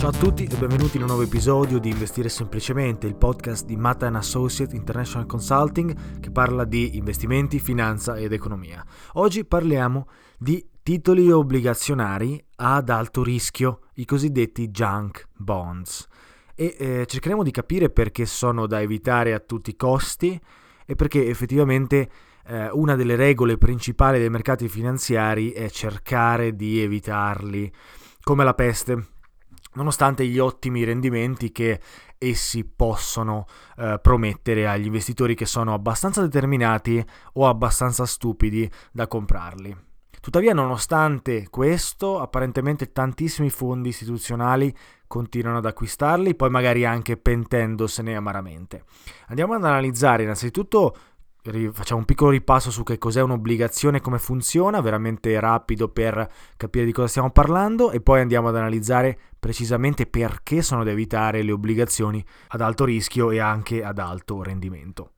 Ciao a tutti e benvenuti in un nuovo episodio di Investire Semplicemente, il podcast di Mata Associate International Consulting che parla di investimenti, finanza ed economia. Oggi parliamo di titoli obbligazionari ad alto rischio, i cosiddetti junk bonds. E eh, cercheremo di capire perché sono da evitare a tutti i costi e perché effettivamente eh, una delle regole principali dei mercati finanziari è cercare di evitarli come la peste nonostante gli ottimi rendimenti che essi possono eh, promettere agli investitori che sono abbastanza determinati o abbastanza stupidi da comprarli. Tuttavia, nonostante questo, apparentemente tantissimi fondi istituzionali continuano ad acquistarli, poi magari anche pentendosene amaramente. Andiamo ad analizzare innanzitutto facciamo un piccolo ripasso su che cos'è un'obbligazione e come funziona, veramente rapido per capire di cosa stiamo parlando e poi andiamo ad analizzare precisamente perché sono da evitare le obbligazioni ad alto rischio e anche ad alto rendimento.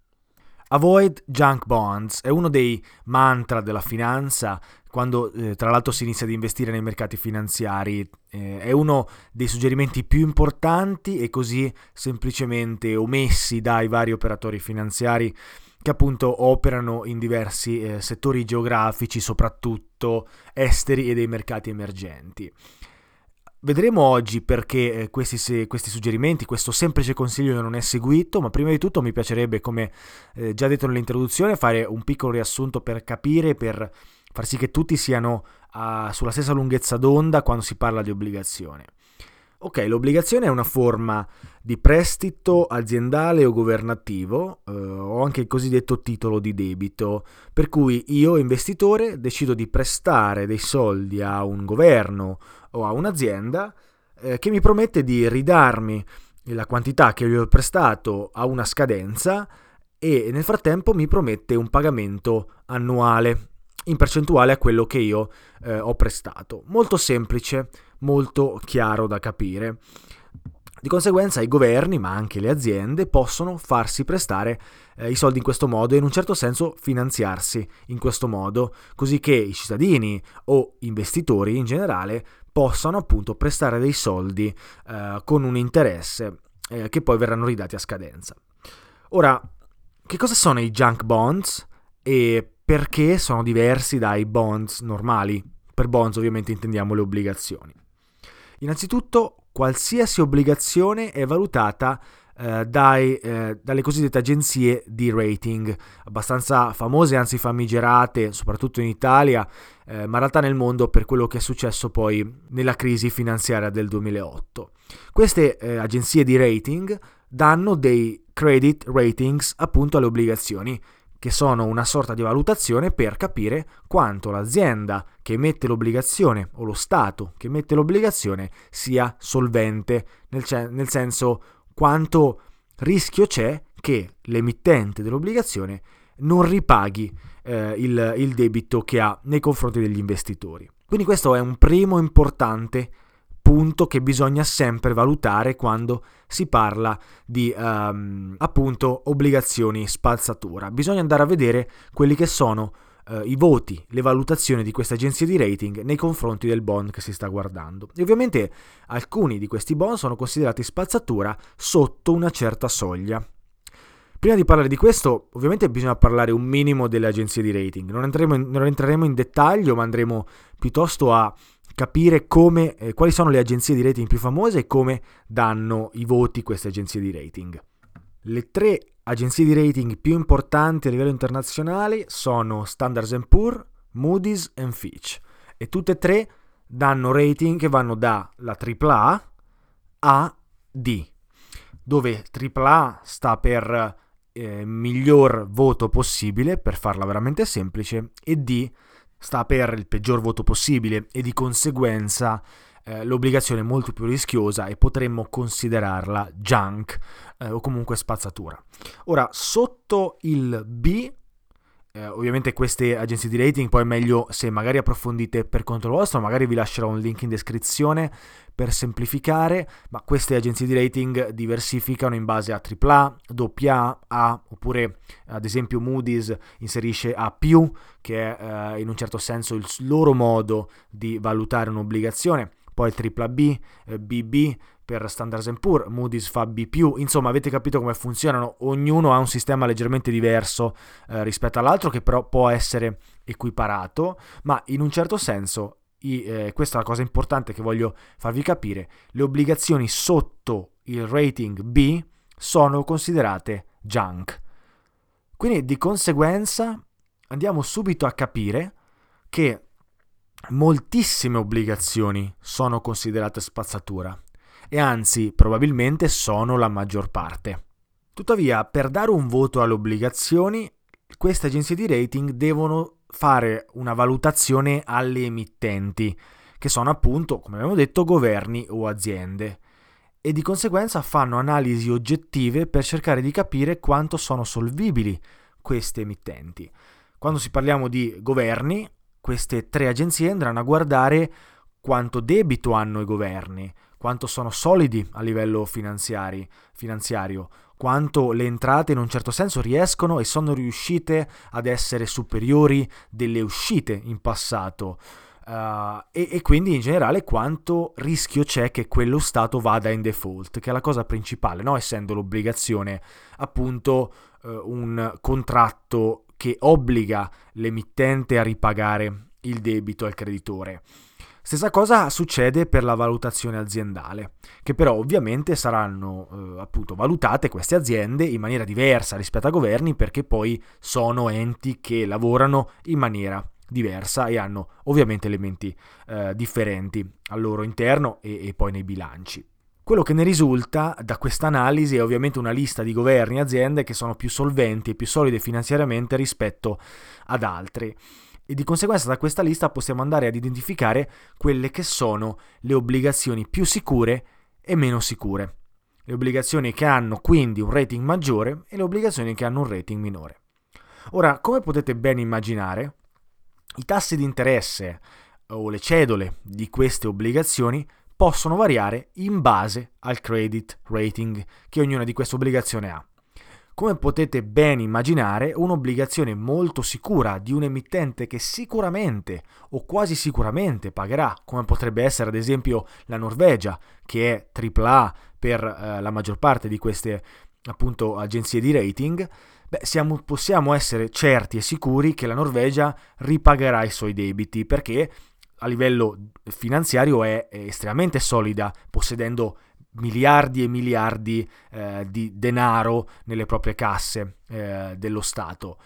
Avoid junk bonds è uno dei mantra della finanza quando eh, tra l'altro si inizia ad investire nei mercati finanziari. Eh, è uno dei suggerimenti più importanti e così semplicemente omessi dai vari operatori finanziari che appunto operano in diversi eh, settori geografici, soprattutto esteri e dei mercati emergenti. Vedremo oggi perché eh, questi, questi, suggerimenti, questo semplice consiglio non è seguito, ma prima di tutto mi piacerebbe, come eh, già detto nell'introduzione, fare un piccolo riassunto per capire, per far sì che tutti siano a, sulla stessa lunghezza d'onda quando si parla di obbligazione. Ok, l'obbligazione è una forma di prestito aziendale o governativo eh, o anche il cosiddetto titolo di debito, per cui io investitore decido di prestare dei soldi a un governo o a un'azienda eh, che mi promette di ridarmi la quantità che gli ho prestato a una scadenza e nel frattempo mi promette un pagamento annuale in percentuale a quello che io eh, ho prestato. Molto semplice, molto chiaro da capire. Di conseguenza i governi, ma anche le aziende, possono farsi prestare eh, i soldi in questo modo e in un certo senso finanziarsi in questo modo, così che i cittadini o investitori in generale possano appunto prestare dei soldi eh, con un interesse eh, che poi verranno ridati a scadenza. Ora, che cosa sono i junk bonds e perché sono diversi dai bonds normali? Per bonds ovviamente intendiamo le obbligazioni. Innanzitutto qualsiasi obbligazione è valutata eh, dai, eh, dalle cosiddette agenzie di rating, abbastanza famose, anzi famigerate, soprattutto in Italia, eh, ma in realtà nel mondo per quello che è successo poi nella crisi finanziaria del 2008. Queste eh, agenzie di rating danno dei credit ratings appunto alle obbligazioni che sono una sorta di valutazione per capire quanto l'azienda che emette l'obbligazione o lo Stato che emette l'obbligazione sia solvente, nel, c- nel senso quanto rischio c'è che l'emittente dell'obbligazione non ripaghi eh, il, il debito che ha nei confronti degli investitori. Quindi questo è un primo importante punto che bisogna sempre valutare quando si parla di um, appunto obbligazioni spazzatura. Bisogna andare a vedere quelli che sono uh, i voti, le valutazioni di queste agenzie di rating nei confronti del bond che si sta guardando. E ovviamente alcuni di questi bond sono considerati spazzatura sotto una certa soglia. Prima di parlare di questo, ovviamente bisogna parlare un minimo delle agenzie di rating. Non, in, non entreremo in dettaglio, ma andremo piuttosto a capire come, eh, quali sono le agenzie di rating più famose e come danno i voti queste agenzie di rating. Le tre agenzie di rating più importanti a livello internazionale sono Standard Poor's, Moody's e Fitch e tutte e tre danno rating che vanno dalla AAA a D, dove AAA sta per eh, miglior voto possibile, per farla veramente semplice, e D sta per il peggior voto possibile e di conseguenza eh, l'obbligazione è molto più rischiosa e potremmo considerarla junk eh, o comunque spazzatura. Ora, sotto il B eh, ovviamente queste agenzie di rating poi è meglio se magari approfondite per conto vostro, magari vi lascerò un link in descrizione per semplificare, ma queste agenzie di rating diversificano in base a AAA, AA, A, oppure ad esempio Moody's inserisce A+, che è eh, in un certo senso il loro modo di valutare un'obbligazione, poi AAA, eh, BB, per Standard Poor's, Moody's fa B+, insomma avete capito come funzionano, ognuno ha un sistema leggermente diverso eh, rispetto all'altro che però può essere equiparato, ma in un certo senso, i, eh, questa è la cosa importante che voglio farvi capire, le obbligazioni sotto il rating B sono considerate junk. Quindi di conseguenza andiamo subito a capire che moltissime obbligazioni sono considerate spazzatura e anzi probabilmente sono la maggior parte. Tuttavia, per dare un voto alle obbligazioni, queste agenzie di rating devono fare una valutazione alle emittenti, che sono appunto, come abbiamo detto, governi o aziende, e di conseguenza fanno analisi oggettive per cercare di capire quanto sono solvibili queste emittenti. Quando si parliamo di governi, queste tre agenzie andranno a guardare quanto debito hanno i governi, quanto sono solidi a livello finanziario, quanto le entrate in un certo senso riescono e sono riuscite ad essere superiori delle uscite in passato. Uh, e, e, quindi in generale quanto rischio c'è che quello Stato vada in default, che è la cosa principale, no? essendo l'obbligazione appunto uh, un contratto che obbliga l'emittente a ripagare il debito al creditore. Stessa cosa succede per la valutazione aziendale, che però ovviamente saranno eh, appunto valutate queste aziende in maniera diversa rispetto a governi perché poi sono enti che lavorano in maniera diversa e hanno ovviamente elementi eh, differenti al loro interno e, e poi nei bilanci. Quello che ne risulta da questa analisi è ovviamente una lista di governi e aziende che sono più solventi e più solide finanziariamente rispetto ad altri e di conseguenza da questa lista possiamo andare ad identificare quelle che sono le obbligazioni più sicure e meno sicure. Le obbligazioni che hanno quindi un rating maggiore e le obbligazioni che hanno un rating minore. Ora, come potete ben immaginare, i tassi di interesse o le cedole di queste obbligazioni possono variare in base al credit rating che ognuna di queste obbligazioni ha. Come potete ben immaginare, un'obbligazione molto sicura di un emittente che sicuramente o quasi sicuramente pagherà, come potrebbe essere ad esempio la Norvegia, che è AAA per eh, la maggior parte di queste appunto agenzie di rating, beh, siamo, possiamo essere certi e sicuri che la Norvegia ripagherà i suoi debiti perché a livello finanziario è, è estremamente solida, possedendo miliardi e miliardi eh, di denaro nelle proprie casse eh, dello Stato.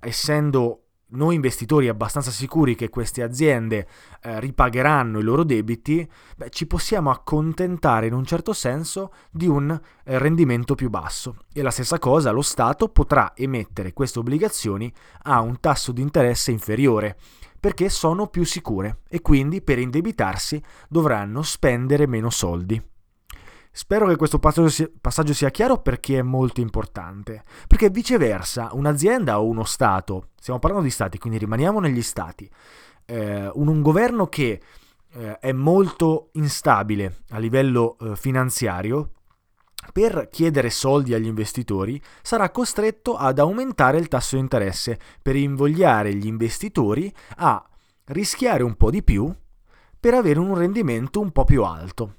Essendo noi investitori abbastanza sicuri che queste aziende eh, ripagheranno i loro debiti, beh, ci possiamo accontentare in un certo senso di un eh, rendimento più basso. E la stessa cosa, lo Stato potrà emettere queste obbligazioni a un tasso di interesse inferiore perché sono più sicure e quindi per indebitarsi dovranno spendere meno soldi. Spero che questo passaggio sia, chiaro perché è molto importante. Perché viceversa, un'azienda o uno Stato, stiamo parlando di Stati, quindi rimaniamo negli Stati, eh, un, un, governo che eh, è molto instabile a livello eh, finanziario, per chiedere soldi agli investitori sarà costretto ad aumentare il tasso di interesse per invogliare gli investitori a rischiare un po' di più per avere un rendimento un po' più alto.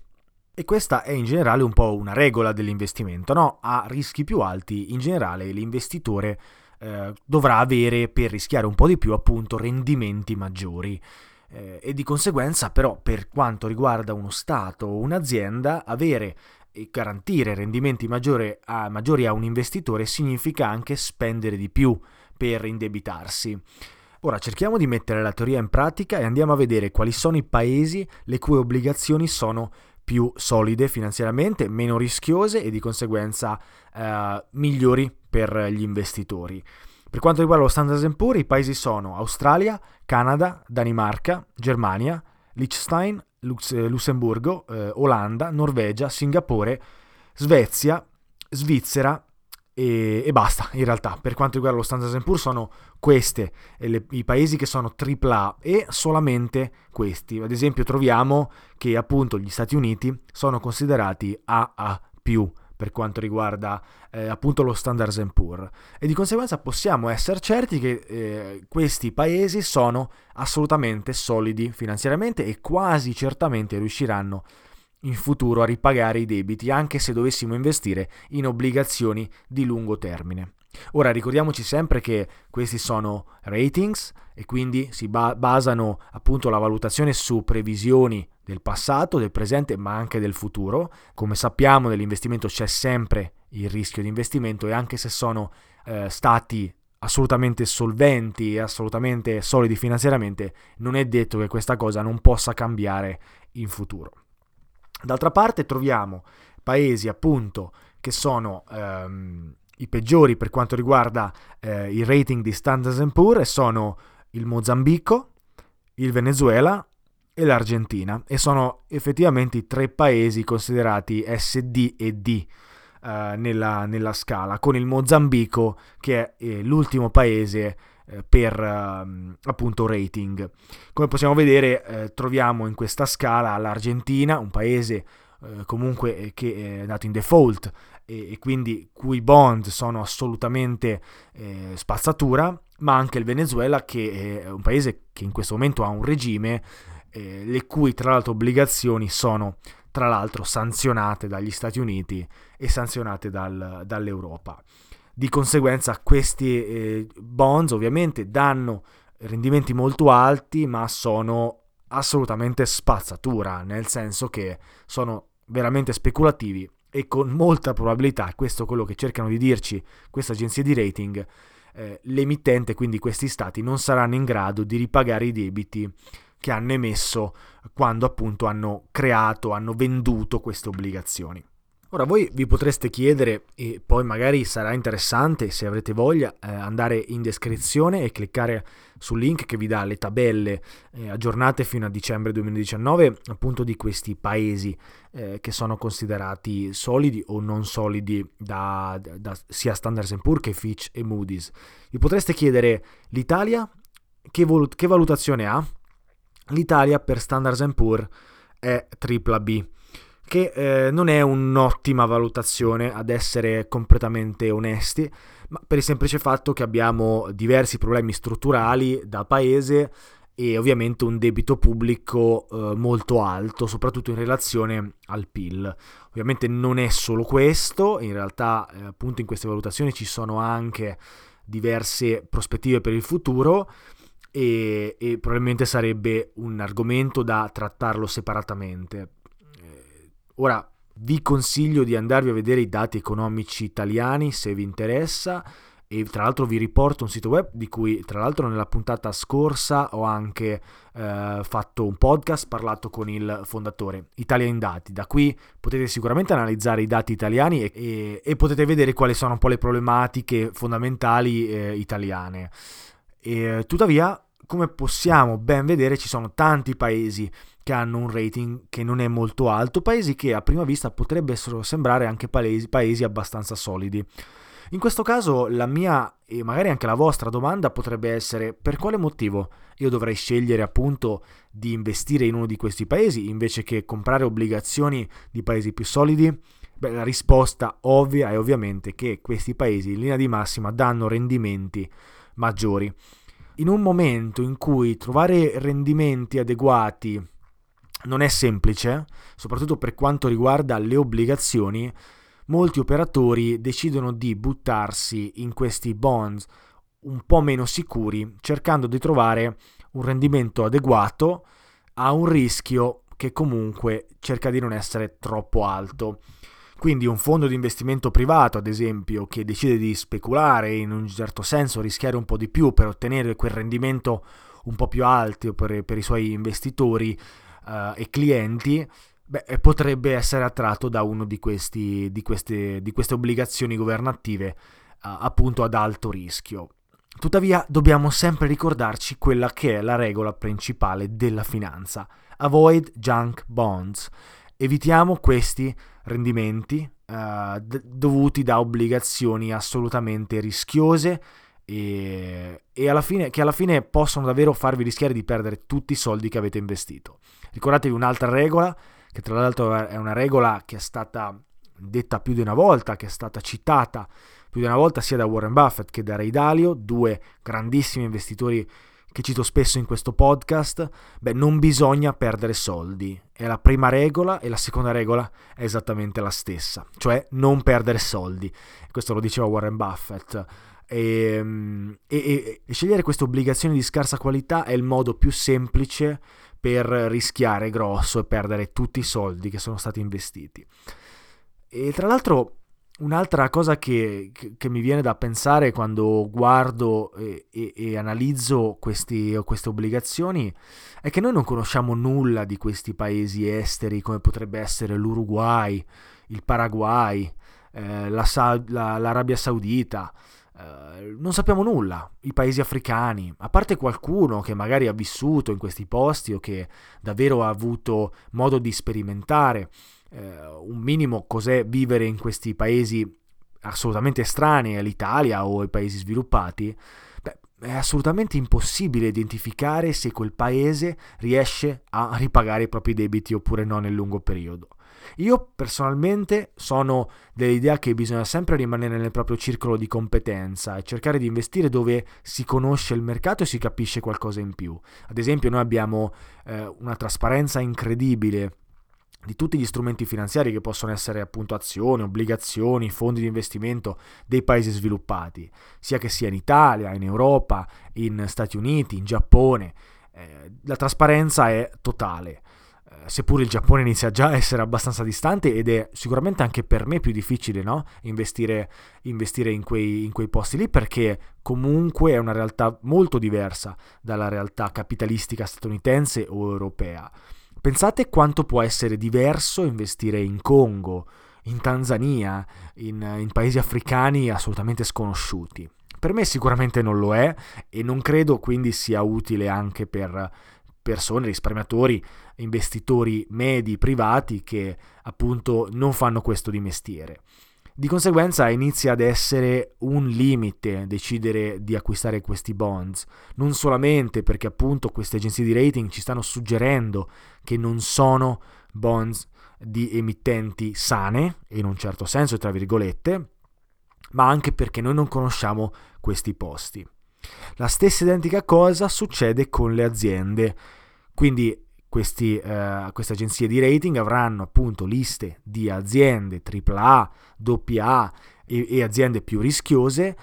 E questa è in generale un po' una regola dell'investimento, no? A rischi più alti in generale l'investitore eh, dovrà avere per rischiare un po' di più appunto rendimenti maggiori. Eh, e di conseguenza però per quanto riguarda uno Stato o un'azienda avere e garantire rendimenti maggiori a, maggiori a un investitore significa anche spendere di più per indebitarsi. Ora cerchiamo di mettere la teoria in pratica e andiamo a vedere quali sono i paesi le cui obbligazioni sono più solide finanziariamente, meno rischiose e di conseguenza eh, migliori per gli investitori. Per quanto riguarda lo Standard Poor's, i paesi sono Australia, Canada, Danimarca, Germania, Liechtenstein, Lux- Lussemburgo, eh, Olanda, Norvegia, Singapore, Svezia, Svizzera e, e, basta in realtà per quanto riguarda lo Standard Poor's sono queste i paesi che sono AAA e solamente questi ad esempio troviamo che appunto gli Stati Uniti sono considerati AA+, per quanto riguarda eh, appunto lo Standard Poor's e di conseguenza possiamo essere certi che eh, questi paesi sono assolutamente solidi finanziariamente e quasi certamente riusciranno in futuro a ripagare i debiti anche se dovessimo investire in obbligazioni di lungo termine. Ora ricordiamoci sempre che questi sono ratings e quindi si ba- basano appunto la valutazione su previsioni del passato, del presente ma anche del futuro. Come sappiamo nell'investimento c'è sempre il rischio di investimento e anche se sono eh, stati assolutamente solventi e assolutamente solidi finanziariamente, non è detto che questa cosa non possa cambiare in futuro. D'altra parte troviamo paesi appunto che sono ehm, i peggiori per quanto riguarda eh, il rating di Standard Poor's sono il Mozambico, il Venezuela e l'Argentina e sono effettivamente i tre paesi considerati SD e D eh, nella, nella, scala, con il Mozambico che è eh, l'ultimo paese eh, per ehm, appunto rating. Come possiamo vedere eh, troviamo in questa scala l'Argentina, un paese eh, comunque che è andato in default e, e, quindi cui bond sono assolutamente eh, spazzatura, ma anche il Venezuela che è un paese che in questo momento ha un regime eh, le cui tra l'altro obbligazioni sono tra l'altro sanzionate dagli Stati Uniti e sanzionate dal, dall'Europa. Di conseguenza questi eh, bonds ovviamente danno rendimenti molto alti, ma sono assolutamente spazzatura, nel senso che sono veramente speculativi e con molta probabilità, questo è quello che cercano di dirci queste agenzie di rating, eh, l'emittente, quindi questi stati, non saranno in grado di ripagare i debiti che hanno emesso quando appunto hanno creato, hanno venduto queste obbligazioni. Ora voi vi potreste chiedere, e poi magari sarà interessante se avrete voglia, eh, andare in descrizione e cliccare sul link che vi dà le tabelle eh, aggiornate fino a dicembre 2019 appunto di questi paesi eh, che sono considerati solidi o non solidi da, da, da sia Standard Poor's che Fitch e Moody's. Vi potreste chiedere l'Italia che, vol- che valutazione ha? L'Italia per Standard Poor's è tripla B che eh, non è un'ottima valutazione ad essere completamente onesti, ma per il semplice fatto che abbiamo diversi problemi strutturali da paese e ovviamente un debito pubblico eh, molto alto, soprattutto in relazione al PIL. Ovviamente non è solo questo, in realtà eh, appunto in queste valutazioni ci sono anche diverse prospettive per il futuro e, e probabilmente sarebbe un argomento da trattarlo separatamente. Ora vi consiglio di andarvi a vedere i dati economici italiani se vi interessa e tra l'altro vi riporto un sito web di cui tra l'altro nella puntata scorsa ho anche eh, fatto un podcast parlato con il fondatore Italia in Dati. Da qui potete sicuramente analizzare i dati italiani e, e, e potete vedere quali sono un po' le problematiche fondamentali eh, italiane. E, tuttavia come possiamo ben vedere ci sono tanti paesi che hanno un rating che non è molto alto paesi che a prima vista potrebbero sembrare anche paesi, paesi abbastanza solidi in questo caso la mia e magari anche la vostra domanda potrebbe essere per quale motivo io dovrei scegliere appunto di investire in uno di questi paesi invece che comprare obbligazioni di paesi più solidi? Beh, la risposta ovvia è ovviamente che questi paesi in linea di massima danno rendimenti maggiori. In un momento in cui trovare rendimenti adeguati non è semplice, soprattutto per quanto riguarda le obbligazioni, molti operatori decidono di buttarsi in questi bonds un po' meno sicuri, cercando di trovare un rendimento adeguato a un rischio che comunque cerca di non essere troppo alto. Quindi un fondo di investimento privato, ad esempio, che decide di speculare in un certo senso, rischiare un po' di più per ottenere quel rendimento un po' più alto per, per i suoi investitori uh, e clienti, beh, potrebbe essere attratto da una di, di, di queste obbligazioni governative uh, appunto ad alto rischio. Tuttavia dobbiamo sempre ricordarci quella che è la regola principale della finanza. Avoid junk bonds. Evitiamo questi rendimenti d- dovuti da obbligazioni assolutamente rischiose e, e alla fine, che alla fine possono davvero farvi rischiare di perdere tutti i soldi che avete investito. Ricordatevi un'altra regola che tra l'altro è una regola che è stata detta più di una volta, che è stata citata più di una volta sia da Warren Buffett che da Ray Dalio, due grandissimi investitori che cito spesso in questo podcast, beh, non bisogna perdere soldi. È la prima regola e la seconda regola è esattamente la stessa, cioè non perdere soldi. Questo lo diceva Warren Buffett. Ehm, e, e, e scegliere queste obbligazioni di scarsa qualità è il modo più semplice per rischiare grosso e perdere tutti i soldi che sono stati investiti. E tra l'altro un'altra cosa che, che, mi viene da pensare quando guardo e, e, e analizzo questi, queste obbligazioni è che noi non conosciamo nulla di questi paesi esteri come potrebbe essere l'Uruguay, il Paraguay, eh, la, la, l'Arabia Saudita. Eh, non sappiamo nulla, i paesi africani, a parte qualcuno che magari ha vissuto in questi posti o che davvero ha avuto modo di sperimentare uh, un minimo cos'è vivere in questi paesi assolutamente estranei all'Italia o ai paesi sviluppati, beh, è assolutamente impossibile identificare se quel paese riesce a ripagare i propri debiti oppure no nel lungo periodo. Io personalmente sono dell'idea che bisogna sempre rimanere nel proprio circolo di competenza e cercare di investire dove si conosce il mercato e si capisce qualcosa in più. Ad esempio noi abbiamo eh, una trasparenza incredibile di tutti gli strumenti finanziari che possono essere appunto azioni, obbligazioni, fondi di investimento dei paesi sviluppati, sia che sia in Italia, in Europa, in Stati Uniti, in Giappone. Eh, la trasparenza è totale seppur il Giappone inizia già a essere abbastanza distante ed è sicuramente anche per me più difficile no? investire, investire in, quei, in, quei, posti lì perché comunque è una realtà molto diversa dalla realtà capitalistica statunitense o europea. Pensate quanto può essere diverso investire in Congo, in Tanzania, in, in paesi africani assolutamente sconosciuti. Per me sicuramente non lo è e non credo quindi sia utile anche per persone, risparmiatori, investitori medi, privati che appunto non fanno questo di mestiere. Di conseguenza inizia ad essere un limite decidere di acquistare questi bonds, non solamente perché appunto queste agenzie di rating ci stanno suggerendo che non sono bonds di emittenti sane, in un certo senso, tra virgolette, ma anche perché noi non conosciamo questi posti. La stessa identica cosa succede con le aziende, quindi questi, eh, queste agenzie di rating avranno appunto liste di aziende AAA, AA e, e aziende più rischiose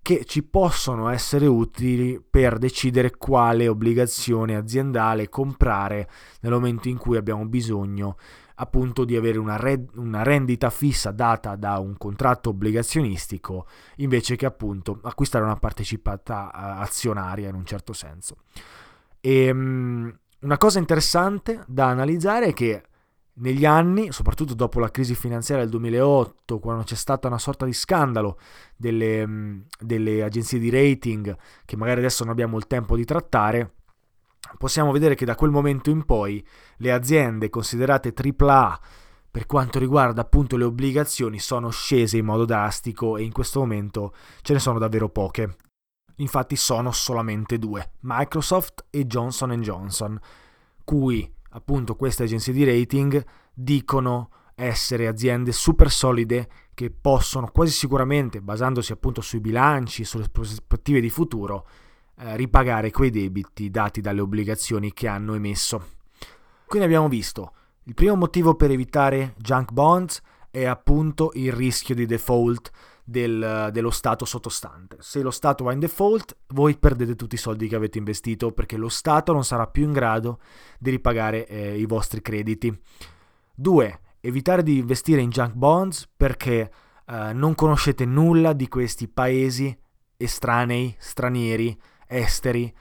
che ci possono essere utili per decidere quale obbligazione aziendale comprare nel momento in cui abbiamo bisogno appunto di avere una, red, una, rendita fissa data da un contratto obbligazionistico invece che appunto acquistare una partecipata eh, azionaria in un certo senso. E, um, una cosa interessante da analizzare è che negli anni, soprattutto dopo la crisi finanziaria del 2008, quando c'è stata una sorta di scandalo delle, mm, delle agenzie di rating, che magari adesso non abbiamo il tempo di trattare, possiamo vedere che da quel momento in poi le aziende considerate AAA per quanto riguarda appunto le obbligazioni sono scese in modo drastico e in questo momento ce ne sono davvero poche. Infatti sono solamente due, Microsoft e Johnson Johnson, cui appunto queste agenzie di rating dicono essere aziende super solide che possono quasi sicuramente, basandosi appunto sui bilanci, sulle prospettive di futuro, eh, ripagare quei debiti dati dalle obbligazioni che hanno emesso. Quindi abbiamo visto il primo motivo per evitare junk bonds è appunto il rischio di default del, dello Stato sottostante. Se lo Stato va in default, voi perdete tutti i soldi che avete investito perché lo Stato non sarà più in grado di ripagare eh, i vostri crediti. 2. Evitare di investire in junk bonds perché eh, non conoscete nulla di questi paesi estranei, stranieri, esteri,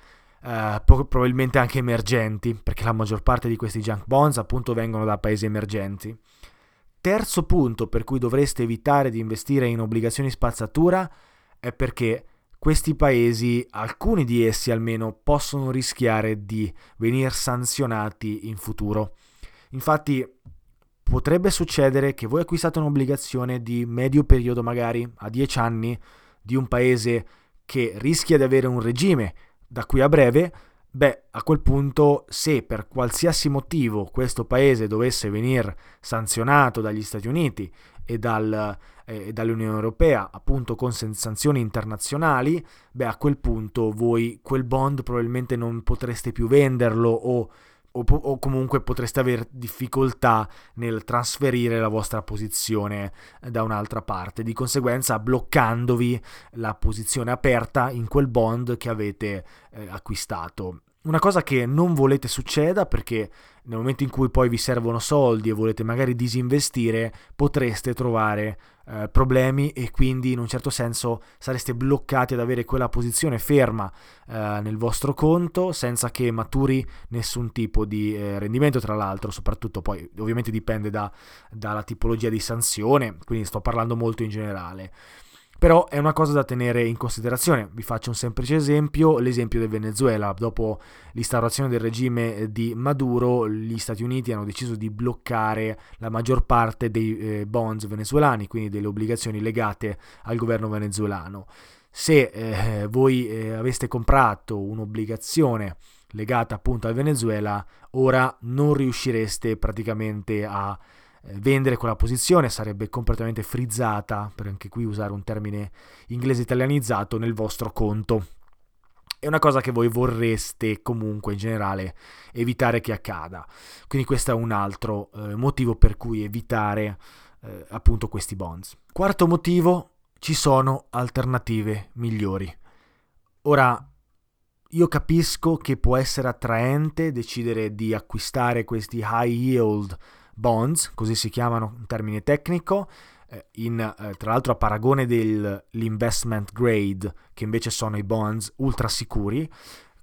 eh, probabilmente anche emergenti, perché la maggior parte di questi junk bonds appunto vengono da paesi emergenti. Terzo punto per cui dovreste evitare di investire in obbligazioni spazzatura è perché questi paesi, alcuni di essi almeno, possono rischiare di venire sanzionati in futuro. Infatti potrebbe succedere che voi acquistate un'obbligazione di medio periodo, magari a 10 anni, di un paese che rischia di avere un regime da qui a breve, Beh, a quel punto, se per qualsiasi motivo questo paese dovesse venire sanzionato dagli Stati Uniti e dal, eh, dall'Unione Europea, appunto con sanzioni internazionali, beh, a quel punto voi quel bond probabilmente non potreste più venderlo o, o, o comunque potreste avere difficoltà nel trasferire la vostra posizione da un'altra parte, di conseguenza bloccandovi la posizione aperta in quel bond che avete eh, acquistato. Una cosa che non volete succeda perché nel momento in cui poi vi servono soldi e volete magari disinvestire potreste trovare eh, problemi e quindi in un certo senso sareste bloccati ad avere quella posizione ferma eh, nel vostro conto senza che maturi nessun tipo di eh, rendimento tra l'altro. Soprattutto poi ovviamente dipende da, dalla tipologia di sanzione quindi sto parlando molto in generale però è una cosa da tenere in considerazione. Vi faccio un semplice esempio, l'esempio del Venezuela. Dopo l'instaurazione del regime di Maduro, gli Stati Uniti hanno deciso di bloccare la maggior parte dei eh, bonds venezuelani, quindi delle obbligazioni legate al governo venezuelano. Se eh, voi eh, aveste comprato un'obbligazione legata appunto al Venezuela, ora non riuscireste praticamente a eh, vendere quella posizione sarebbe completamente frizzata, per anche qui usare un termine inglese italianizzato, nel vostro conto. È una cosa che voi vorreste comunque in generale evitare che accada. Quindi questo è un altro eh, motivo per cui evitare eh, appunto questi bonds. Quarto motivo, ci sono alternative migliori. Ora, io capisco che può essere attraente decidere di acquistare questi high yield bonds, così si chiamano in termine tecnico, eh, in, eh, tra l'altro a paragone dell'investment grade, che invece sono i bonds ultra sicuri.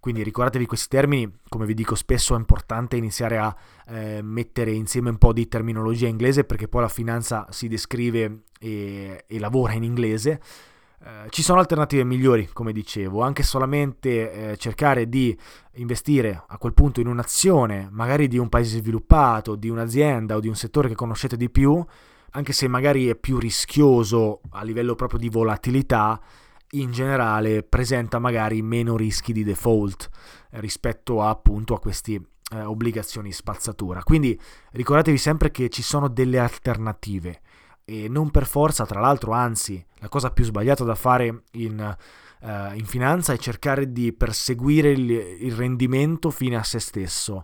Quindi ricordatevi questi termini, come vi dico spesso è importante iniziare a eh, mettere insieme un po' di terminologia inglese perché poi la finanza si descrive e, e lavora in inglese. Eh, ci sono alternative migliori, come dicevo, anche solamente eh, cercare di investire a quel punto in un'azione, magari di un paese sviluppato, di un'azienda o di un settore che conoscete di più, anche se magari è più rischioso a livello proprio di volatilità, in generale presenta magari meno rischi di default eh, rispetto a, appunto a questi eh, obbligazioni spazzatura. Quindi ricordatevi sempre che ci sono delle alternative e non per forza, tra l'altro, anzi, la cosa più sbagliata da fare in, uh, in finanza è cercare di perseguire il, il rendimento fine a se stesso.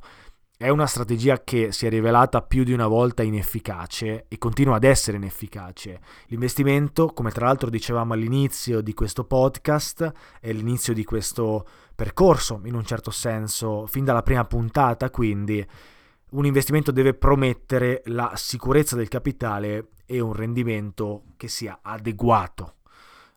È una strategia che si è rivelata più di una volta inefficace e continua ad essere inefficace. L'investimento, come tra l'altro dicevamo all'inizio di questo podcast, è l'inizio di questo percorso, in un certo senso, fin dalla prima puntata, quindi un investimento deve promettere la sicurezza del capitale e un rendimento che sia adeguato.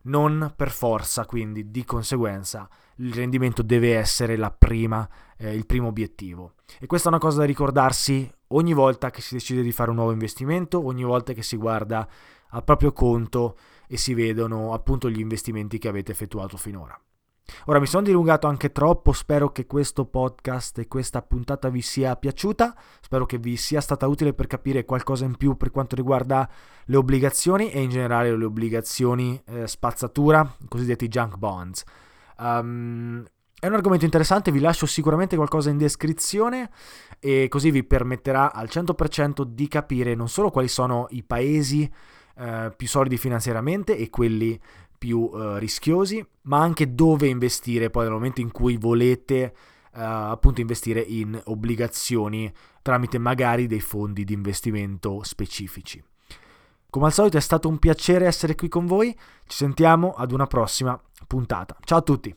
Non per forza, quindi di conseguenza il rendimento deve essere prima, eh, il primo obiettivo. E questa è una cosa da ricordarsi ogni volta che si decide di fare un nuovo investimento, ogni volta che si guarda al proprio conto e si vedono appunto gli investimenti che avete effettuato finora. Ora mi sono dilungato anche troppo, spero che questo podcast e questa puntata vi sia piaciuta, spero che vi sia stata utile per capire qualcosa in più per quanto riguarda le obbligazioni e in generale le obbligazioni eh, spazzatura, i cosiddetti junk bonds. Um, è un argomento interessante, vi lascio sicuramente qualcosa in descrizione e così vi permetterà al 100% di capire non solo quali sono i paesi eh, più solidi finanziariamente e quelli più uh, rischiosi, ma anche dove investire poi nel momento in cui volete uh, appunto investire in obbligazioni tramite magari dei fondi di investimento specifici. Come al solito è stato un piacere essere qui con voi, ci sentiamo ad una prossima puntata. Ciao a tutti!